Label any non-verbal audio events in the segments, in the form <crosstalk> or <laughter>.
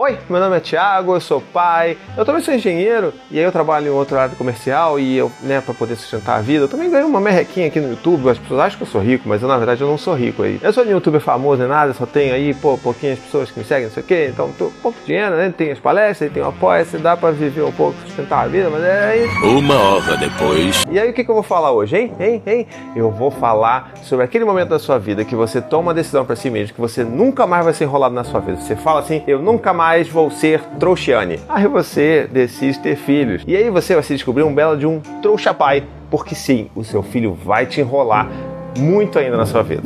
Oi, meu nome é Thiago, eu sou pai, eu também sou engenheiro e aí eu trabalho em outra área comercial e eu, né, para poder sustentar a vida, eu também ganho uma merrequinha aqui no YouTube. As pessoas acham que eu sou rico, mas eu, na verdade eu não sou rico aí. Eu sou um youtuber famoso, nem nada, só tenho aí, pô, pouquinhas pessoas que me seguem, não sei o quê, então tô pouco dinheiro, né? Tem as palestras, tem o apoio, se dá para viver um pouco, sustentar a vida, mas é isso. Uma hora depois. E aí o que, que eu vou falar hoje, hein? Hein? Hein? Eu vou falar sobre aquele momento da sua vida que você toma uma decisão para si mesmo, que você nunca mais vai ser enrolado na sua vida. Você fala assim, eu nunca mais vou ser trouxiane. Aí você decide ter filhos. E aí você vai se descobrir um belo de um trouxa pai. Porque sim, o seu filho vai te enrolar muito ainda na sua vida.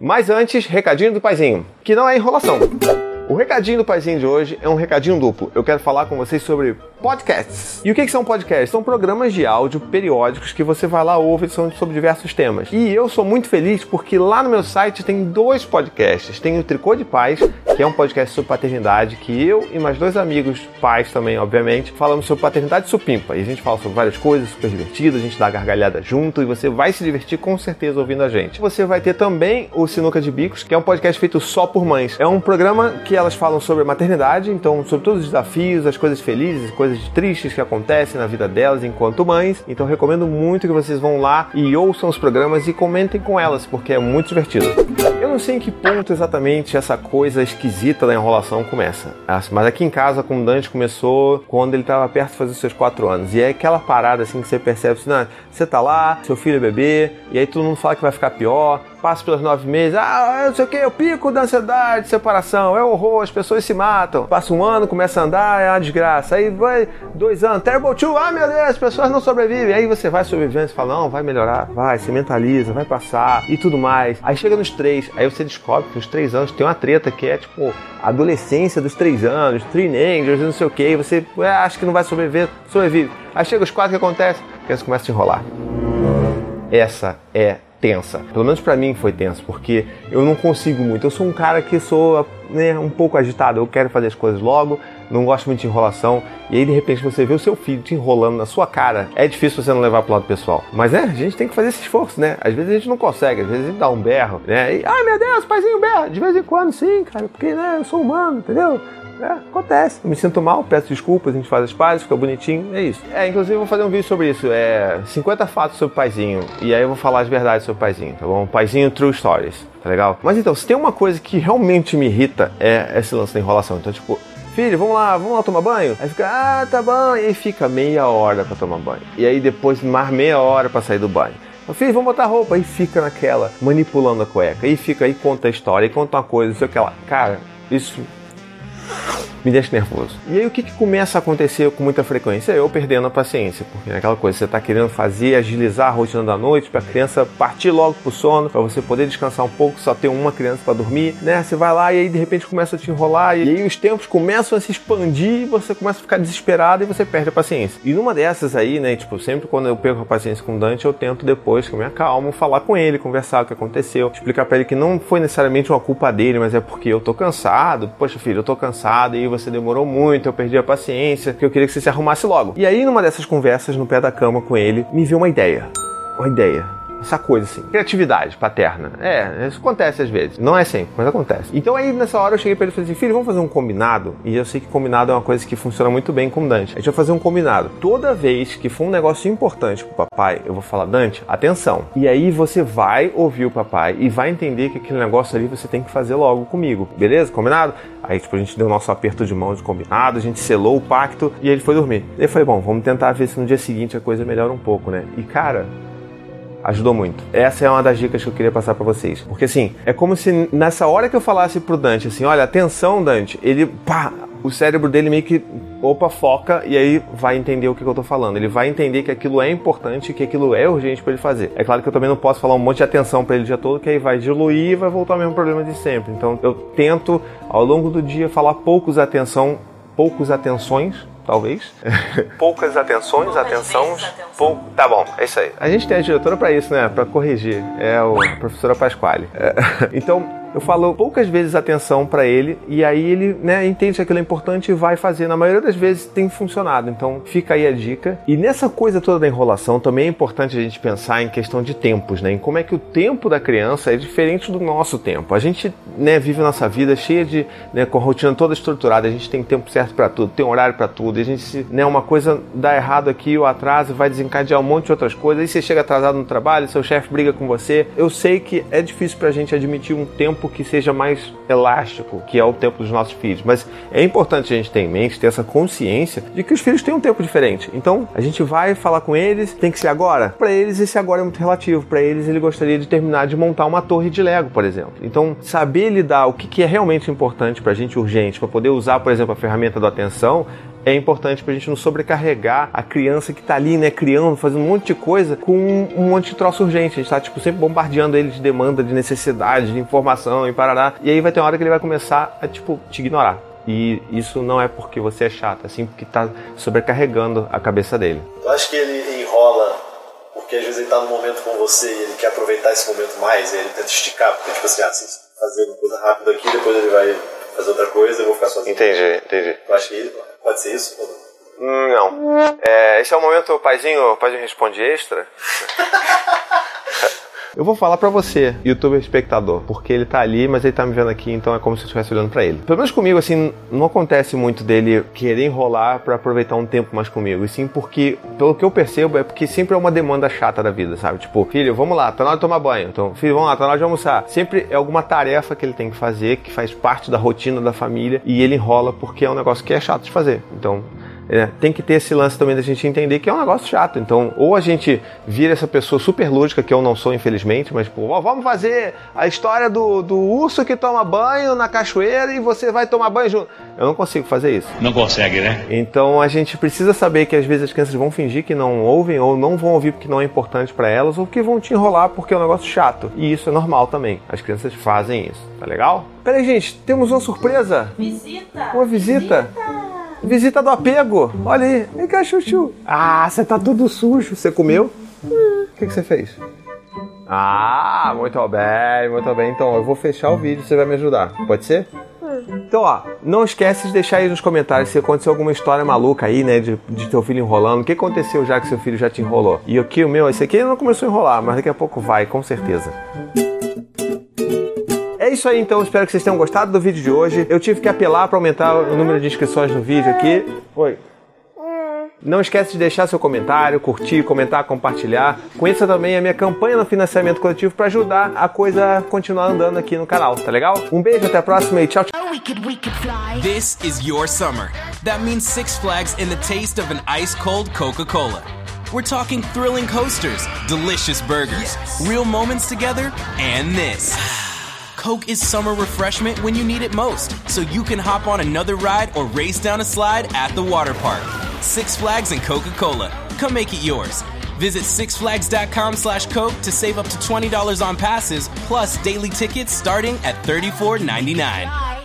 Mas antes, recadinho do paizinho, que não é enrolação. O recadinho do paizinho de hoje é um recadinho duplo. Eu quero falar com vocês sobre podcasts. E o que, que são podcasts? São programas de áudio periódicos que você vai lá ouvir são sobre diversos temas. E eu sou muito feliz porque lá no meu site tem dois podcasts. Tem o Tricô de Paz, que é um podcast sobre paternidade, que eu e mais dois amigos, pais também, obviamente, falamos sobre paternidade supimpa. E a gente fala sobre várias coisas super divertidas, a gente dá gargalhada junto e você vai se divertir com certeza ouvindo a gente. Você vai ter também o Sinuca de Bicos, que é um podcast feito só por mães. É um programa que elas falam sobre a maternidade, então sobre todos os desafios, as coisas felizes, coisas tristes que acontecem na vida delas enquanto mães. Então recomendo muito que vocês vão lá e ouçam os programas e comentem com elas, porque é muito divertido. Eu não sei em que ponto exatamente essa coisa esquisita da enrolação começa. Mas aqui em casa com o Dante começou quando ele estava perto de fazer seus 4 anos. E é aquela parada assim que você percebe assim, você tá lá, seu filho é bebê, e aí todo mundo fala que vai ficar pior, passa pelos nove meses, ah, não sei o que, o pico da ansiedade, separação, é horror, as pessoas se matam. Passa um ano, começa a andar, é uma desgraça. Aí vai dois anos, terrible two, ah meu Deus, as pessoas não sobrevivem. Aí você vai sobrevivendo e fala, não, vai melhorar, vai, se mentaliza, vai passar e tudo mais. Aí chega nos três, aí você descobre que nos três anos tem uma treta que é tipo adolescência dos três anos, teenagers, não sei o que, você é, acha que não vai sobreviver, sobrevive. Aí chega os quatro, que acontece? A criança começa a enrolar. Essa é tensa. Pelo menos para mim foi tenso, porque eu não consigo muito. Eu sou um cara que sou né, um pouco agitado, eu quero fazer as coisas logo, não gosto muito de enrolação. E aí de repente você vê o seu filho te enrolando na sua cara. É difícil você não levar pro lado pessoal. Mas é, a gente tem que fazer esse esforço, né? Às vezes a gente não consegue, às vezes a gente dá um berro, né? E, ai meu Deus, paizinho berra. De vez em quando sim, cara, porque né, eu sou humano, entendeu? É, acontece. Eu me sinto mal, peço desculpas, a gente faz as pazes, fica bonitinho, é isso. É, inclusive eu vou fazer um vídeo sobre isso, é 50 fatos sobre o paizinho. E aí eu vou falar as verdades sobre o paizinho, tá bom? Paizinho True Stories, tá legal? Mas então, se tem uma coisa que realmente me irrita é esse lance da enrolação. Então, tipo, filho, vamos lá, vamos lá tomar banho? Aí fica, ah, tá bom. E aí fica meia hora pra tomar banho. E aí depois mais meia hora pra sair do banho. Filho, vamos botar roupa. Aí fica naquela, manipulando a cueca. Aí fica, aí conta a história, aí conta uma coisa, não sei o que lá. Cara, isso ah! Me deixa nervoso. E aí o que, que começa a acontecer com muita frequência? Eu perdendo a paciência, porque é aquela coisa, você está querendo fazer, agilizar a rotina da noite para a criança partir logo pro sono, para você poder descansar um pouco, só ter uma criança para dormir, né? Você vai lá e aí de repente começa a te enrolar, e aí os tempos começam a se expandir, você começa a ficar desesperado e você perde a paciência. E numa dessas aí, né, tipo, sempre quando eu perco a paciência com o Dante, eu tento depois que eu me acalmo, falar com ele, conversar o que aconteceu, explicar para ele que não foi necessariamente uma culpa dele, mas é porque eu tô cansado. Poxa, filho, eu tô cansado e você demorou muito, eu perdi a paciência, que eu queria que você se arrumasse logo. E aí, numa dessas conversas no pé da cama com ele, me veio uma ideia. Uma ideia essa coisa assim. Criatividade paterna. É, isso acontece às vezes. Não é sempre, mas acontece. Então aí nessa hora eu cheguei para ele e falei assim: filho, vamos fazer um combinado? E eu sei que combinado é uma coisa que funciona muito bem com o Dante. A gente vai fazer um combinado. Toda vez que for um negócio importante pro papai, eu vou falar, Dante, atenção. E aí você vai ouvir o papai e vai entender que aquele negócio ali você tem que fazer logo comigo. Beleza? Combinado? Aí, tipo, a gente deu o nosso aperto de mão de combinado, a gente selou o pacto e ele foi dormir. Eu falei, bom, vamos tentar ver se no dia seguinte a coisa melhora um pouco, né? E cara, ajudou muito. Essa é uma das dicas que eu queria passar para vocês. Porque assim, é como se nessa hora que eu falasse pro Dante assim, olha, atenção, Dante, ele, pá, o cérebro dele meio que opa, foca e aí vai entender o que, eu tô falando. Ele vai entender que aquilo é importante, que aquilo é urgente para ele fazer. É claro que eu também não posso falar um monte de atenção para ele o dia todo, que aí vai diluir e vai voltar ao mesmo problema de sempre. Então eu tento ao longo do dia falar poucos atenção, poucos atenções talvez. <laughs> Poucas atenções, Poucas atenção. Pou... Tá bom, é isso aí. A gente tem a diretora para isso, né? Para corrigir. É o, a professora Pasquale. É. <laughs> Então, eu falo poucas vezes atenção para ele e aí ele né, entende que aquilo é importante e vai fazer. Na maioria das vezes tem funcionado. Então fica aí a dica. E nessa coisa toda da enrolação também é importante a gente pensar em questão de tempos, né? Em como é que o tempo da criança é diferente do nosso tempo. A gente né, vive nossa vida cheia de né, com a rotina toda estruturada. A gente tem tempo certo para tudo, tem horário para tudo. E a gente né, uma coisa dá errado aqui ou atrasa vai desencadear um monte de outras coisas. Aí você chega atrasado no trabalho, seu chefe briga com você. Eu sei que é difícil para a gente admitir um tempo que seja mais elástico, que é o tempo dos nossos filhos. Mas é importante a gente ter em mente, ter essa consciência de que os filhos têm um tempo diferente. Então, a gente vai falar com eles, tem que ser agora? Para eles, esse agora é muito relativo. Para eles, ele gostaria de terminar de montar uma torre de Lego, por exemplo. Então, saber lidar o que é realmente importante para a gente, urgente, para poder usar, por exemplo, a ferramenta da atenção, é importante para a gente não sobrecarregar a criança que está ali, né, criando, fazendo um monte de coisa com um, monte de troço urgente. A gente está tipo, sempre bombardeando ele de demanda, de necessidade, de informação e parará. E aí vai ter uma hora que ele vai começar a, tipo, te ignorar. E isso não é porque você é chato, é sim porque está sobrecarregando a cabeça dele. Eu acho que ele enrola porque às vezes ele está no momento com você e ele quer aproveitar esse momento mais, e ele tenta esticar, porque tipo assim, ah, se fazer uma coisa rápida aqui, depois ele vai fazer outra coisa, eu vou ficar sozinho. Entendi, entendi. Eu acho que pode ser isso ou não? Não. É, esse é o momento, o paizinho, o paizinho responde extra. <laughs> Eu vou falar para você, youtuber espectador, porque ele tá ali, mas ele tá me vendo aqui, então é como se eu estivesse olhando para ele. Pelo menos comigo, assim, não acontece muito dele querer enrolar para aproveitar um tempo mais comigo, e sim porque, pelo que eu percebo, é porque sempre é uma demanda chata da vida, sabe? Tipo, filho, vamos lá, tá na hora de tomar banho. Então, filho, vamos lá, tá na hora de almoçar. Sempre é alguma tarefa que ele tem que fazer, que faz parte da rotina da família, e ele enrola porque é um negócio que é chato de fazer. Então, é, tem que ter esse lance também da gente entender que é um negócio chato. Então, ou a gente vira essa pessoa super lúdica, que eu não sou, infelizmente, mas, pô, ó, vamos fazer a história do, do urso que toma banho na cachoeira e você vai tomar banho junto. Eu não consigo fazer isso. Não consegue, né? Então, a gente precisa saber que às vezes as crianças vão fingir que não ouvem, ou não vão ouvir porque não é importante para elas, ou que vão te enrolar porque é um negócio chato. E isso é normal também. As crianças fazem isso. Tá legal? Peraí, gente, temos uma surpresa. Visita. Uma visita. visita. Visita do apego. Olha aí. Vem cá, chuchu. Ah, você tá todo sujo. Você comeu? O que, que você fez? Ah, muito bem, muito bem. Então, eu vou fechar o vídeo, você vai me ajudar. Pode ser? Então, ó, não esquece de deixar aí nos comentários se aconteceu alguma história maluca aí, né, de, de teu filho enrolando. O que aconteceu já que seu filho já te enrolou? E aqui, o meu, esse aqui não começou a enrolar, mas daqui a pouco vai, com certeza. É isso aí então, espero que vocês tenham gostado do vídeo de hoje. Eu tive que apelar para aumentar o número de inscrições no vídeo aqui. Oi. Não esquece de deixar seu comentário, curtir, comentar, compartilhar. Conheça também a minha campanha no financiamento coletivo para ajudar a coisa continuar andando aqui no canal, tá legal? Um beijo, até a próxima e tchau, tchau. This is your summer. That means Six Flags in the taste of an ice cold Coca-Cola. We're talking thrilling coasters, delicious burgers, real moments together, and this. Coke is summer refreshment when you need it most, so you can hop on another ride or race down a slide at the water park. Six Flags and Coca-Cola. Come make it yours. Visit sixflags.com slash Coke to save up to $20 on passes, plus daily tickets starting at $34.99.